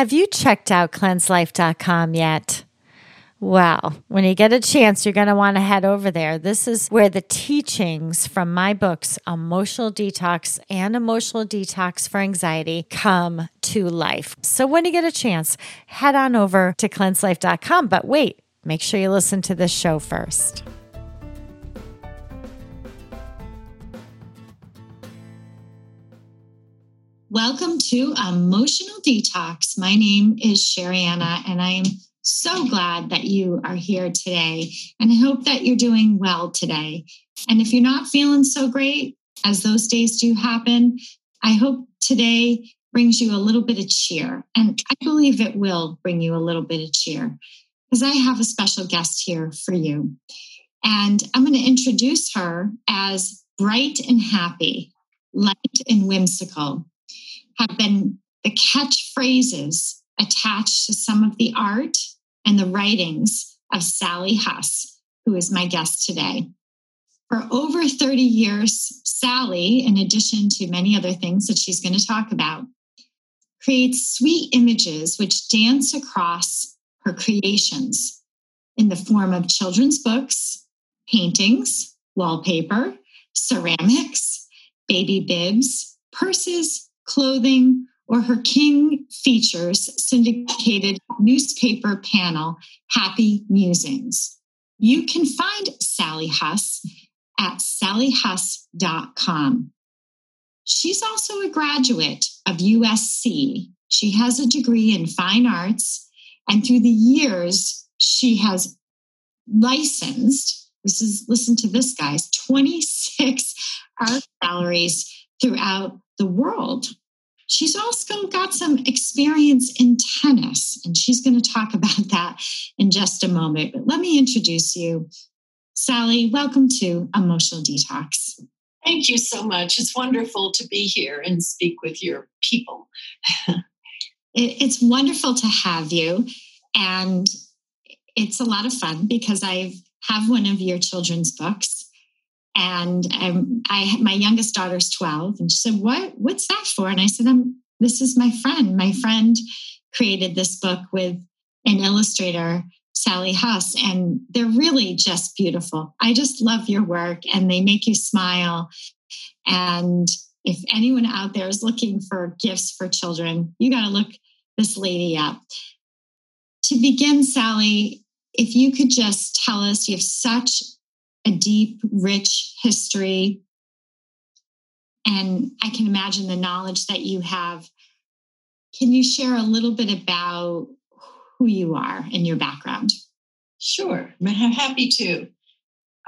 Have you checked out cleanselife.com yet? Well, when you get a chance, you're going to want to head over there. This is where the teachings from my books, Emotional Detox and Emotional Detox for Anxiety, come to life. So when you get a chance, head on over to cleanselife.com. But wait, make sure you listen to this show first. Welcome to Emotional Detox. My name is Sherianna, and I'm so glad that you are here today. And I hope that you're doing well today. And if you're not feeling so great, as those days do happen, I hope today brings you a little bit of cheer. And I believe it will bring you a little bit of cheer because I have a special guest here for you. And I'm going to introduce her as bright and happy, light and whimsical, have been the catchphrases attached to some of the art and the writings of Sally Huss, who is my guest today. For over 30 years, Sally, in addition to many other things that she's going to talk about, creates sweet images which dance across her creations in the form of children's books, paintings, wallpaper, ceramics, baby bibs, purses, clothing, or her King Features syndicated newspaper panel, Happy Musings. You can find Sally Huss at sallyhuss.com. She's also a graduate of USC. She has a degree in fine arts, and through the years, she has licensed, this is, listen to this, guys, 26 art galleries throughout the world. She's also got some experience in tennis, and she's going to talk about that in just a moment. But let me introduce you. Sally, welcome to Emotional Detox. Thank you so much. It's wonderful to be here and speak with your people. it, it's wonderful to have you. And it's a lot of fun because I have one of your children's books and um, I my youngest daughter's 12 and she said what what's that for? And I said I'm this is my friend. My friend created this book with an illustrator Sally Huss and they're really just beautiful. I just love your work and they make you smile. And if anyone out there is looking for gifts for children you got to look this lady up. To begin Sally if you could just tell us you have such a deep, rich history. And I can imagine the knowledge that you have. Can you share a little bit about who you are and your background? Sure, I'm happy to.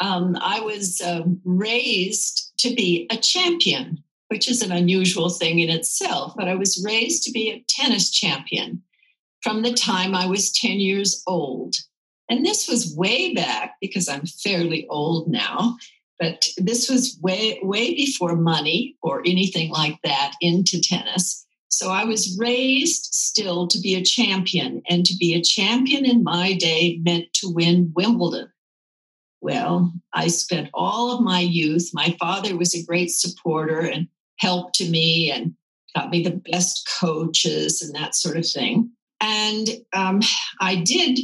Um, I was uh, raised to be a champion, which is an unusual thing in itself, but I was raised to be a tennis champion from the time I was 10 years old. And this was way back because I'm fairly old now, but this was way, way before money or anything like that into tennis. So I was raised still to be a champion, and to be a champion in my day meant to win Wimbledon. Well, I spent all of my youth. My father was a great supporter and helped to me and got me the best coaches and that sort of thing. And um, I did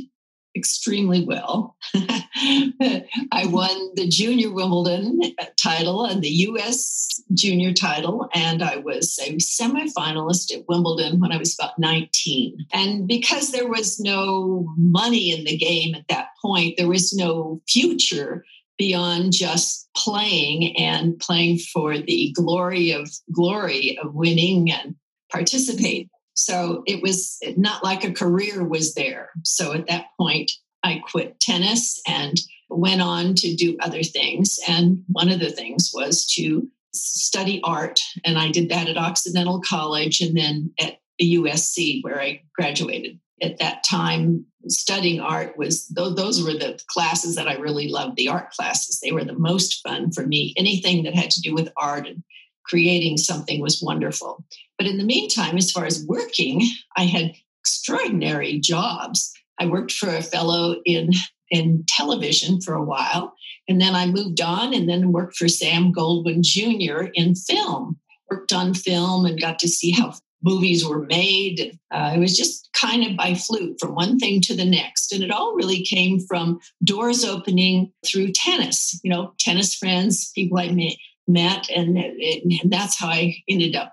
extremely well. I won the junior Wimbledon title and the US junior title, and I was a semifinalist at Wimbledon when I was about 19. And because there was no money in the game at that point, there was no future beyond just playing and playing for the glory of glory of winning and participating. So it was not like a career was there. So at that point, I quit tennis and went on to do other things. And one of the things was to study art. And I did that at Occidental College and then at USC, where I graduated. At that time, studying art was those were the classes that I really loved the art classes. They were the most fun for me. Anything that had to do with art and creating something was wonderful. But in the meantime, as far as working, I had extraordinary jobs. I worked for a fellow in in television for a while, and then I moved on and then worked for Sam Goldwyn Jr. in film. Worked on film and got to see how movies were made. Uh, it was just kind of by fluke from one thing to the next. And it all really came from doors opening through tennis, you know, tennis friends, people I met. And, and that's how I ended up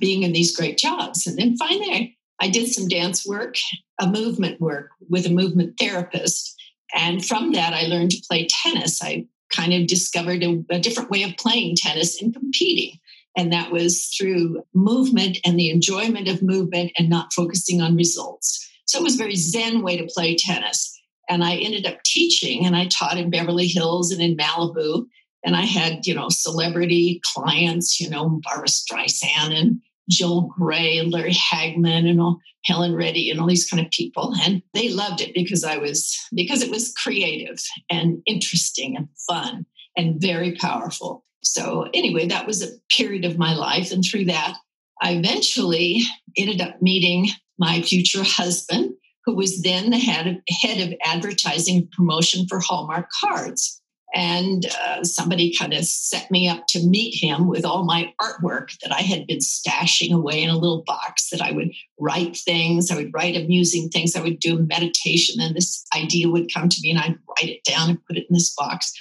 being in these great jobs. And then finally, I, I did some dance work, a movement work with a movement therapist. And from that, I learned to play tennis. I kind of discovered a, a different way of playing tennis and competing. And that was through movement and the enjoyment of movement and not focusing on results. So it was a very zen way to play tennis. And I ended up teaching and I taught in Beverly Hills and in Malibu. And I had, you know, celebrity clients, you know, Barbra Streisand and Jill Gray and Larry Hagman and all, Helen Reddy and all these kind of people. And they loved it because I was, because it was creative and interesting and fun and very powerful. So, anyway, that was a period of my life. And through that, I eventually ended up meeting my future husband, who was then the head of, head of advertising promotion for Hallmark cards. And uh, somebody kind of set me up to meet him with all my artwork that I had been stashing away in a little box that I would write things. I would write amusing things. I would do meditation, and this idea would come to me, and I'd write it down and put it in this box.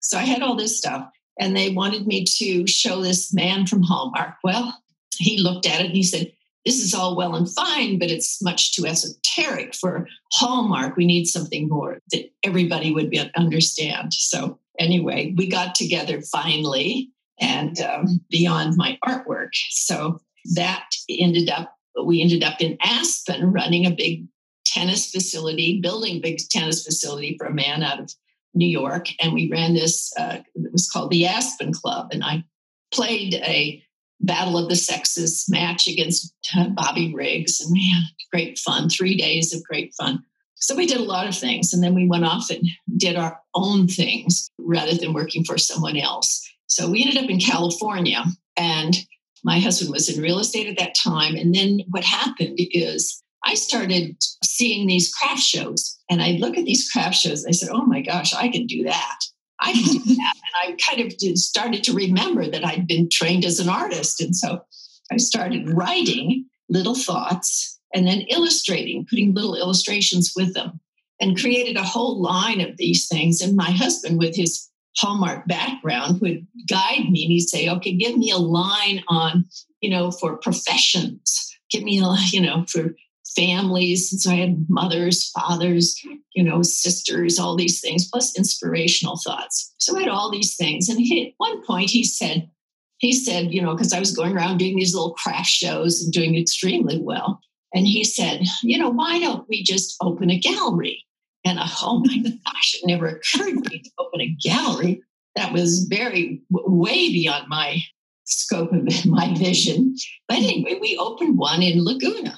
So I had all this stuff and they wanted me to show this man from Hallmark. Well, he looked at it and he said, This is all well and fine, but it's much too esoteric for Hallmark. We need something more that everybody would be, understand. So, anyway, we got together finally and um, beyond my artwork. So, that ended up, we ended up in Aspen running a big tennis facility, building big tennis facility for a man out of New York, and we ran this. Uh, it was called the Aspen Club, and I played a Battle of the Sexes match against uh, Bobby Riggs, and man, great fun. Three days of great fun. So we did a lot of things, and then we went off and did our own things rather than working for someone else. So we ended up in California, and my husband was in real estate at that time. And then what happened is I started seeing these craft shows and I look at these craft shows. and I said, oh my gosh, I can do that. I that. And I kind of started to remember that I'd been trained as an artist. And so I started writing little thoughts and then illustrating, putting little illustrations with them, and created a whole line of these things. And my husband, with his Hallmark background, would guide me and he'd say, okay, give me a line on, you know, for professions. Give me a, you know, for families. And so I had mothers, fathers, you know, sisters, all these things, plus inspirational thoughts. So I had all these things. And he, at one point he said, he said, you know, because I was going around doing these little craft shows and doing extremely well. And he said, you know, why don't we just open a gallery? And I, oh my gosh, it never occurred to me to open a gallery. That was very way beyond my scope of my vision. But anyway, we opened one in Laguna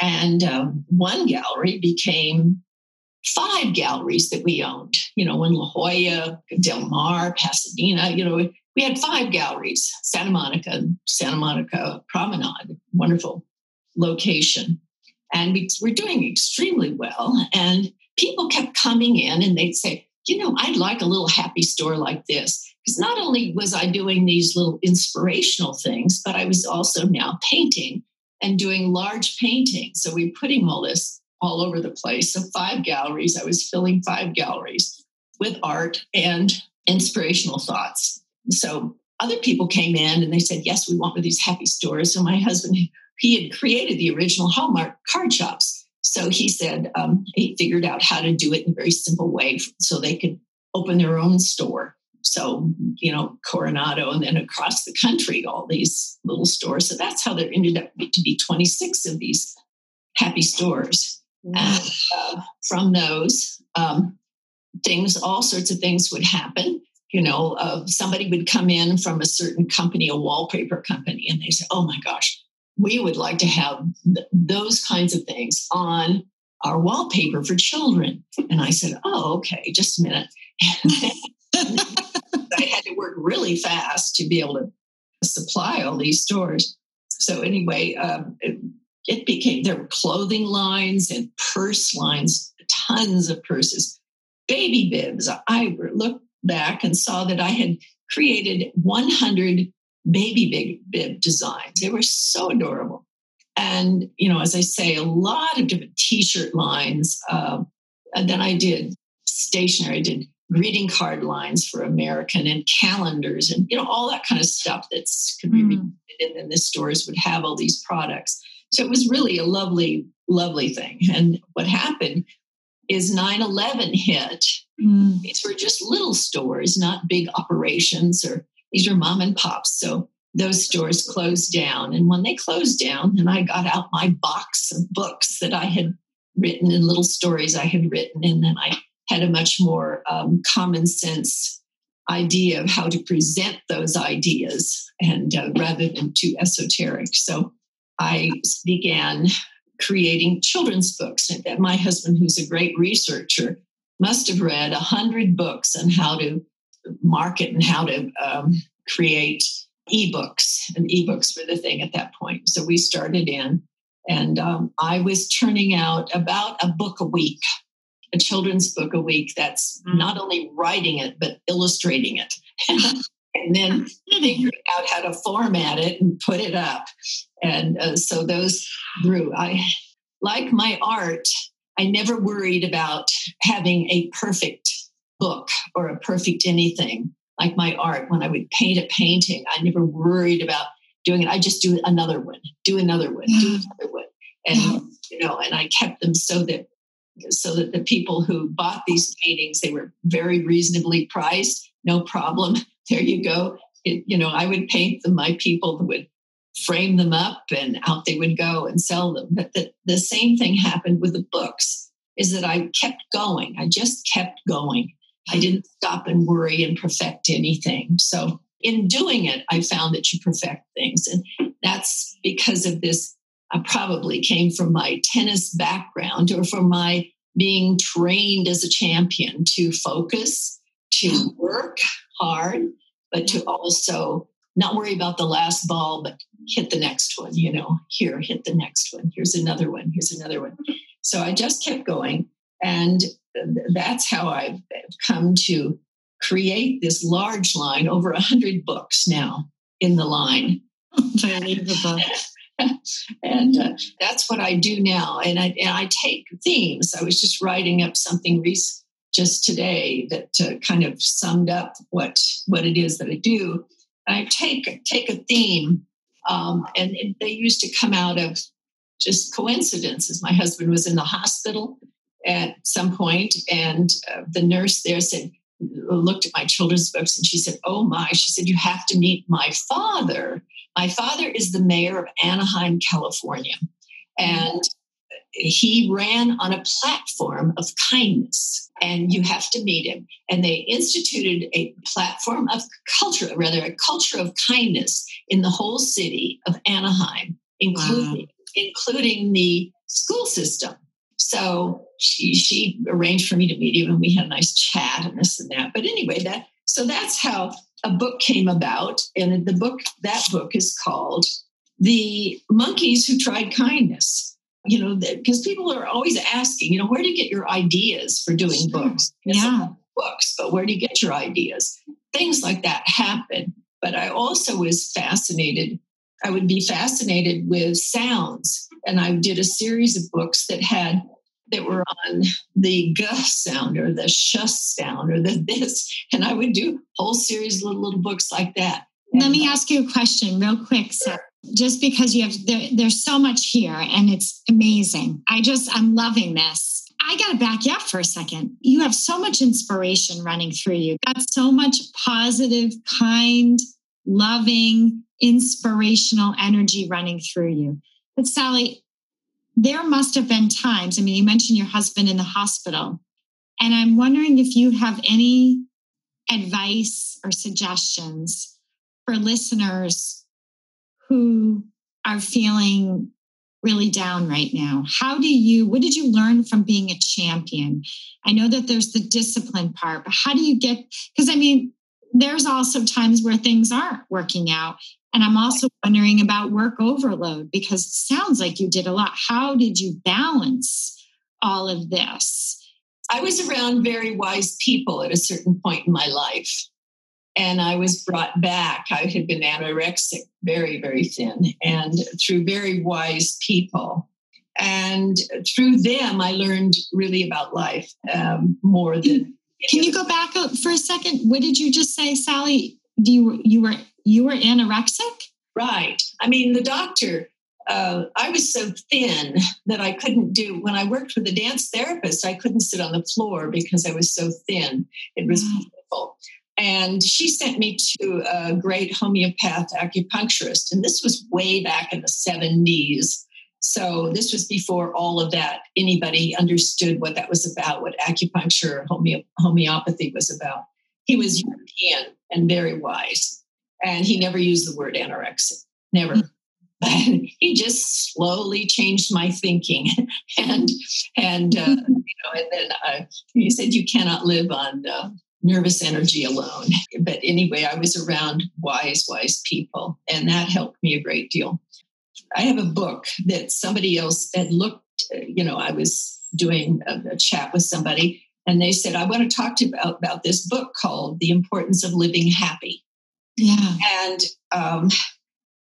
and um, one gallery became five galleries that we owned, you know, in La Jolla, Del Mar, Pasadena, you know, we had five galleries, Santa Monica, Santa Monica Promenade, wonderful location. And we were doing extremely well. And people kept coming in and they'd say, you know, I'd like a little happy store like this. Because not only was I doing these little inspirational things, but I was also now painting and doing large paintings. So we putting all this all over the place. So five galleries. I was filling five galleries with art and inspirational thoughts. So other people came in and they said, "Yes, we want one of these happy stores." So my husband, he had created the original Hallmark card shops. So he said um, he figured out how to do it in a very simple way so they could open their own store. So, you know, Coronado and then across the country, all these little stores. So that's how there ended up to be 26 of these happy stores. And uh, from those, um, things, all sorts of things would happen. You know, uh, somebody would come in from a certain company, a wallpaper company, and they say, oh my gosh, we would like to have th- those kinds of things on our wallpaper for children. And I said, oh, okay, just a minute. I had to work really fast to be able to supply all these stores. So anyway, um, it, it became there were clothing lines and purse lines, tons of purses, baby bibs. I looked back and saw that I had created 100 baby bib, bib designs. They were so adorable. And, you know, as I say, a lot of different t shirt lines. Uh, and then I did stationery, I did greeting card lines for American and calendars and, you know, all that kind of stuff that's could be mm. and then the stores would have all these products. So it was really a lovely, lovely thing. And what happened is 9 11 hit. Mm. These were just little stores, not big operations, or these were mom and pops. So those stores closed down. And when they closed down, and I got out my box of books that I had written and little stories I had written, and then I had a much more um, common sense idea of how to present those ideas and uh, rather than too esoteric. So I began creating children's books. And my husband, who's a great researcher, must have read a hundred books on how to market and how to um, create ebooks. And ebooks were the thing at that point. So we started in, and um, I was turning out about a book a week, a children's book a week. That's mm. not only writing it but illustrating it. and then figuring out how to format it and put it up. And uh, so those grew. I like my art. I never worried about having a perfect book or a perfect anything. Like my art, when I would paint a painting, I never worried about doing it. I just do another one, do another one, do another one, and you know, and I kept them so that so that the people who bought these paintings they were very reasonably priced, no problem. There you go. It, you know, I would paint them. My people would frame them up and out they would go and sell them. But the, the same thing happened with the books is that I kept going. I just kept going. I hmm. didn't stop and worry and perfect anything. So in doing it, I found that you perfect things. And that's because of this. I probably came from my tennis background or from my being trained as a champion to focus, to work hard, but to also not worry about the last ball, but hit the next one, you know, here, hit the next one. Here's another one. Here's another one. So I just kept going. And that's how I've come to create this large line, over 100 books now in the line. and uh, that's what I do now. And I, and I take themes. I was just writing up something recently just today that uh, kind of summed up what what it is that I do. I take take a theme, um, and it, they used to come out of just coincidences. My husband was in the hospital at some point, and uh, the nurse there said, looked at my children's books, and she said, "Oh my!" She said, "You have to meet my father. My father is the mayor of Anaheim, California, and." he ran on a platform of kindness and you have to meet him and they instituted a platform of culture rather a culture of kindness in the whole city of anaheim including wow. including the school system so she she arranged for me to meet him and we had a nice chat and this and that but anyway that so that's how a book came about and the book that book is called the monkeys who tried kindness you know, because people are always asking, you know, where do you get your ideas for doing books? yeah. Books, but where do you get your ideas? Things like that happen. But I also was fascinated. I would be fascinated with sounds. And I did a series of books that had that were on the g sound or the sh sound or the this. And I would do whole series of little, little books like that. Let me ask you a question real quick, Sarah just because you have there, there's so much here and it's amazing. I just I'm loving this. I got to back you up for a second. You have so much inspiration running through you. Got so much positive, kind, loving, inspirational energy running through you. But Sally, there must have been times. I mean, you mentioned your husband in the hospital, and I'm wondering if you have any advice or suggestions for listeners who are feeling really down right now how do you what did you learn from being a champion i know that there's the discipline part but how do you get because i mean there's also times where things aren't working out and i'm also wondering about work overload because it sounds like you did a lot how did you balance all of this i was around very wise people at a certain point in my life and I was brought back. I had been anorexic, very, very thin, and through very wise people. And through them, I learned really about life um, more than. Can you go back up for a second? What did you just say, Sally? Do you you were you were anorexic? Right. I mean, the doctor. Uh, I was so thin that I couldn't do. When I worked with a dance therapist, I couldn't sit on the floor because I was so thin. It was painful. And she sent me to a great homeopath acupuncturist. And this was way back in the 70s. So this was before all of that, anybody understood what that was about, what acupuncture, homeo- homeopathy was about. He was European and very wise. And he never used the word anorexic, never. But he just slowly changed my thinking, and and uh, you know, and then uh, he said you cannot live on uh, nervous energy alone. But anyway, I was around wise, wise people, and that helped me a great deal. I have a book that somebody else had looked, you know, I was doing a, a chat with somebody, and they said, I want to talk to you about, about this book called The Importance of Living Happy. Yeah. And um,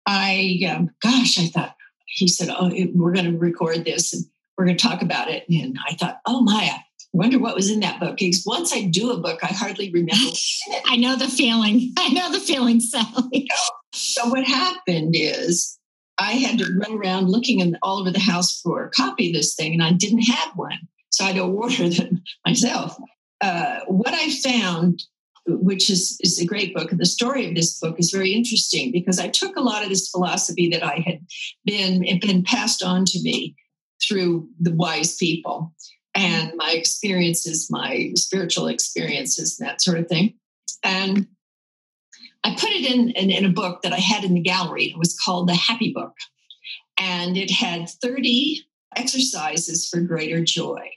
I, um, gosh, I thought, he said, Oh, we're going to record this and we're going to talk about it. And I thought, Oh, Maya, wonder what was in that book. Because once I do a book, I hardly remember. I know the feeling. I know the feeling, Sally. So what happened is I had to run around looking in, all over the house for a copy of this thing, and I didn't have one. So I had to order them myself. Uh, what I found, which is, is a great book, and the story of this book is very interesting because I took a lot of this philosophy that I had been, been passed on to me through the wise people and my experiences, my spiritual experiences, and that sort of thing. And I put it in, in, in, a book that I had in the gallery. It was called The Happy Book. And it had 30 exercises for greater joy.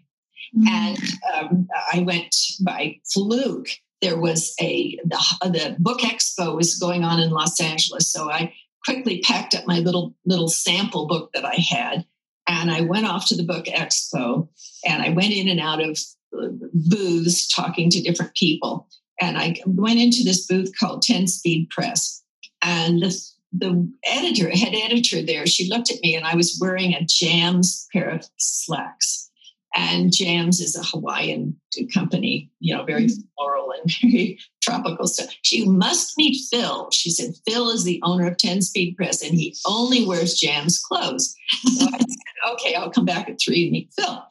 Mm-hmm. And um, I went by fluke. There was a, the, the book expo was going on in Los Angeles. So I quickly packed up my little, little sample book that I had and I went off to the book expo and I went in and out of uh, booths talking to different people. And I went into this booth called 10 Speed Press. And the, the editor, head editor there, she looked at me and I was wearing a Jams pair of slacks. And Jams is a Hawaiian company, you know, very mm-hmm. floral and very tropical stuff. She must meet Phil. She said, Phil is the owner of 10 Speed Press and he only wears Jams clothes. So I said, okay, I'll come back at three and meet Phil.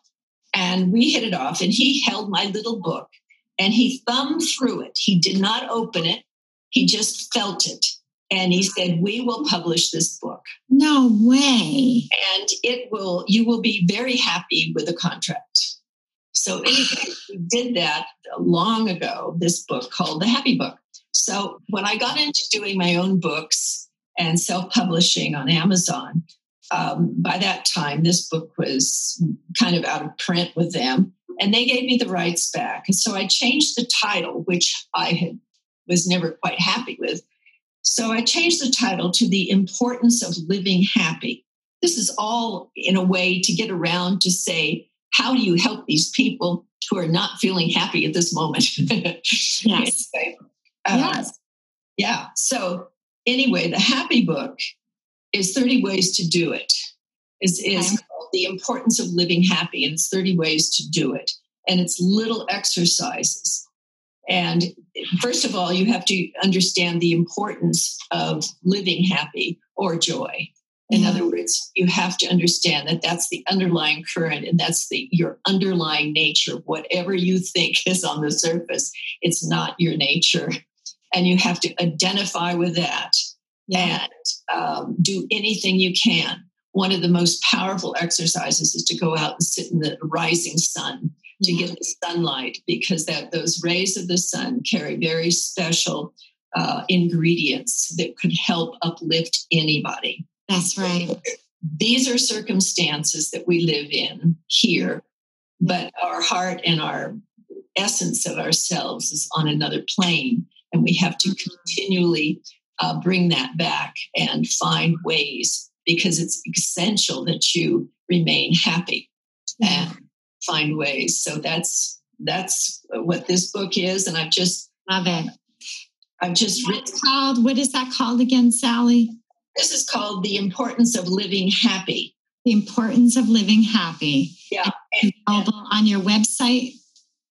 And we hit it off and he held my little book and he thumbed through it. He did not open it. He just felt it. And he said we will publish this book. No way. And it will you will be very happy with the contract. So anyway we did that long ago this book called the happy book. So when i got into doing my own books and self-publishing on amazon um, by that time this book was kind of out of print with them and they gave me the rights back and so i changed the title which i had was never quite happy with so I changed the title to The Importance of Living Happy. This is all in a way to get around to say, how do you help these people who are not feeling happy at this moment? yes. anyway, uh, yes. Yeah. So anyway, the happy book is 30 ways to do it. Is is okay. The importance of living happy, and it's 30 ways to do it. And it's little exercises and first of all, you have to understand the importance of living happy or joy. In yeah. other words, you have to understand that that's the underlying current and that's the your underlying nature. Whatever you think is on the surface, it's not your nature, and you have to identify with that yeah. and um, do anything you can. One of the most powerful exercises is to go out and sit in the rising sun to get the sunlight because that those rays of the sun carry very special uh, ingredients that could help uplift anybody. That's right. These are circumstances that we live in here, but our heart and our essence of ourselves is on another plane, and we have to mm-hmm. continually uh, bring that back and find ways because it's essential that you remain happy. And find ways. So that's that's what this book is, and I've just love it. I've just written. Called, what is that called again, Sally? This is called The Importance of Living Happy. The Importance of Living Happy. Yeah. And available on your website,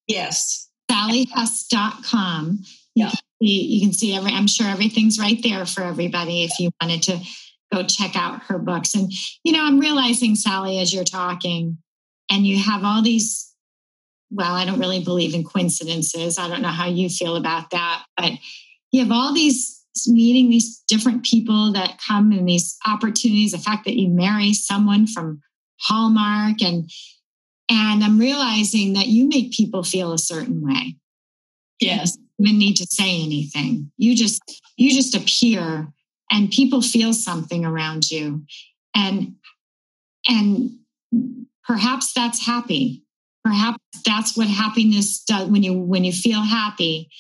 Yes. sallyhuss.com. Yeah. You can see every, I'm sure everything's right there for everybody if you wanted to go check out her books. And, you know, I'm realizing, Sally, as you're talking, and you have all these, well, I don't really believe in coincidences. I don't know how you feel about that, but you have all these meeting these different people that come and these opportunities, the fact that you marry someone from Hallmark and and I'm realizing that you make people feel a certain way. Yes. You even need to say anything. You just you just appear and people feel something around you. And and perhaps that's happy. Perhaps that's what happiness does when you when you feel happy.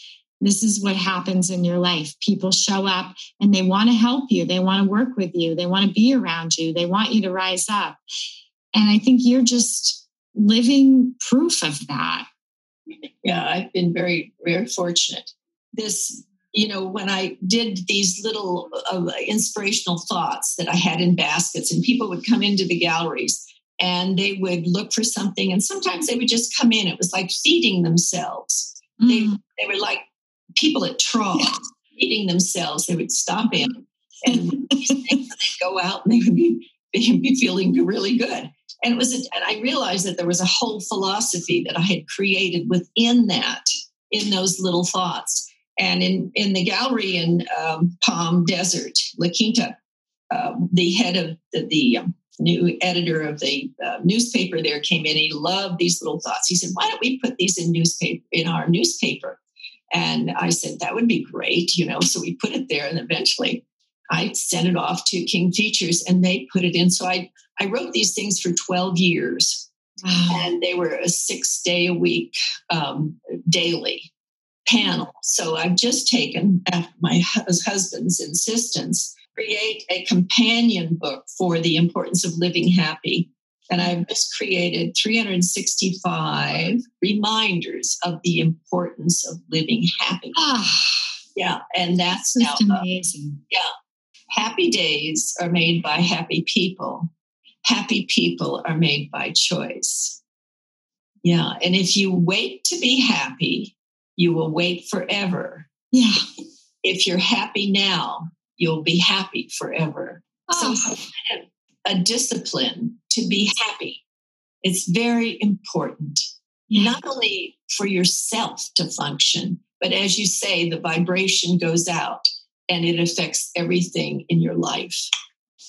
This is what happens in your life. People show up and they want to help you. They want to work with you. They want to be around you. They want you to rise up. And I think you're just living proof of that. Yeah, I've been very, very fortunate. This, you know, when I did these little uh, inspirational thoughts that I had in baskets, and people would come into the galleries and they would look for something, and sometimes they would just come in. It was like feeding themselves. Mm. They, they were like people at troughs feeding themselves. They would stop in and they'd go out and they would be, they'd be feeling really good. And it was, a, and I realized that there was a whole philosophy that I had created within that, in those little thoughts. And in, in the gallery in um, Palm Desert, La Quinta, uh, the head of the, the um, new editor of the uh, newspaper there came in. He loved these little thoughts. He said, "Why don't we put these in newspaper in our newspaper?" And I said, that would be great, you know. So we put it there and eventually I sent it off to King Features and they put it in. So I, I wrote these things for 12 years wow. and they were a six day a week um, daily panel. So I've just taken, after my husband's insistence, create a companion book for the importance of living happy and I've just created 365 reminders of the importance of living happy. Ah, yeah, and that's, that's now amazing. Uh, yeah, happy days are made by happy people. Happy people are made by choice. Yeah, and if you wait to be happy, you will wait forever. Yeah. If you're happy now, you'll be happy forever. Oh. So a discipline to be happy. It's very important, yeah. not only for yourself to function, but as you say, the vibration goes out and it affects everything in your life.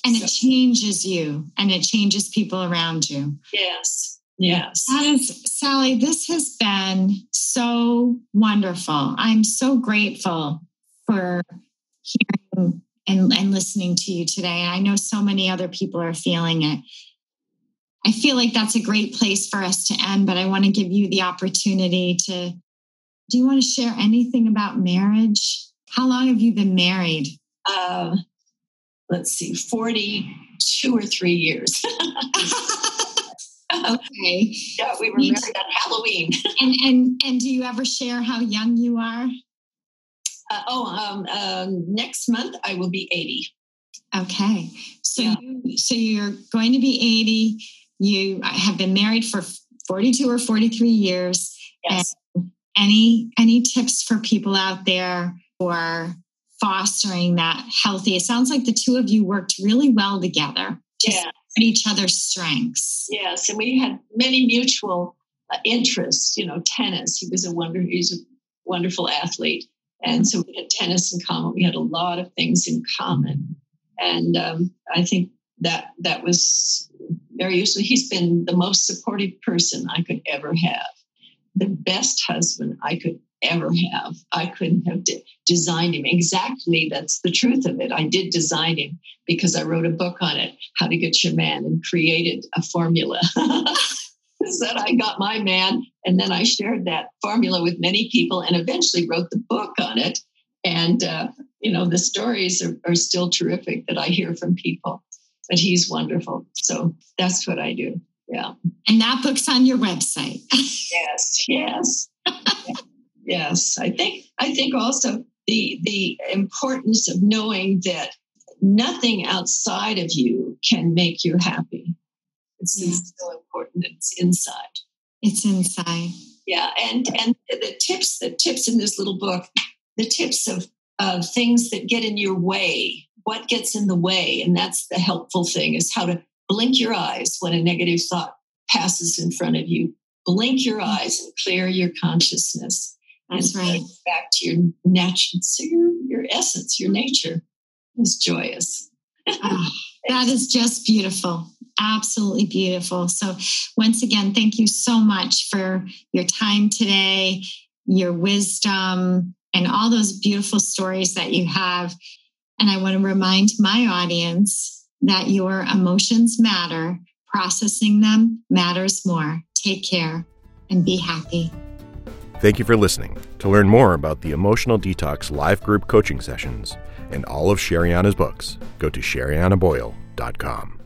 And so, it changes you and it changes people around you. Yes. Yes. Is, Sally, this has been so wonderful. I'm so grateful for hearing and, and listening to you today. I know so many other people are feeling it. I feel like that's a great place for us to end, but I want to give you the opportunity to. Do you want to share anything about marriage? How long have you been married? Uh, let's see, 42 or three years. okay. Yeah, we were married on Halloween. and, and, and do you ever share how young you are? Uh, oh, um, uh, next month I will be 80. Okay. So yeah. you so you're going to be 80. You have been married for 42 or 43 years. Yes. And any any tips for people out there for fostering that healthy? It sounds like the two of you worked really well together. Yeah. Each other's strengths. Yes, and we had many mutual uh, interests. You know, tennis. He was a wonder. He's a wonderful athlete, and so we had tennis in common. We had a lot of things in common. And um, I think that that was very useful. He's been the most supportive person I could ever have, the best husband I could ever have. I couldn't have de- designed him. Exactly, that's the truth of it. I did design him because I wrote a book on it, How to Get Your Man, and created a formula. that I got my man, and then I shared that formula with many people, and eventually wrote the book on it. And uh, you know, the stories are, are still terrific that I hear from people. But he's wonderful, so that's what I do. Yeah, and that book's on your website. yes, yes, yes. I think I think also the the importance of knowing that nothing outside of you can make you happy. It's yeah. so important. It's inside. It's inside. Yeah, and and the tips, the tips in this little book, the tips of of things that get in your way. What gets in the way, and that's the helpful thing is how to blink your eyes when a negative thought passes in front of you. Blink your mm. eyes and clear your consciousness. That's right. Back to your natural, your, essence, your nature is joyous. oh, that is just beautiful. Absolutely beautiful. So, once again, thank you so much for your time today, your wisdom, and all those beautiful stories that you have. And I want to remind my audience that your emotions matter, processing them matters more. Take care and be happy. Thank you for listening. To learn more about the Emotional Detox live group coaching sessions and all of Sherianna's books, go to sheriannaboyle.com.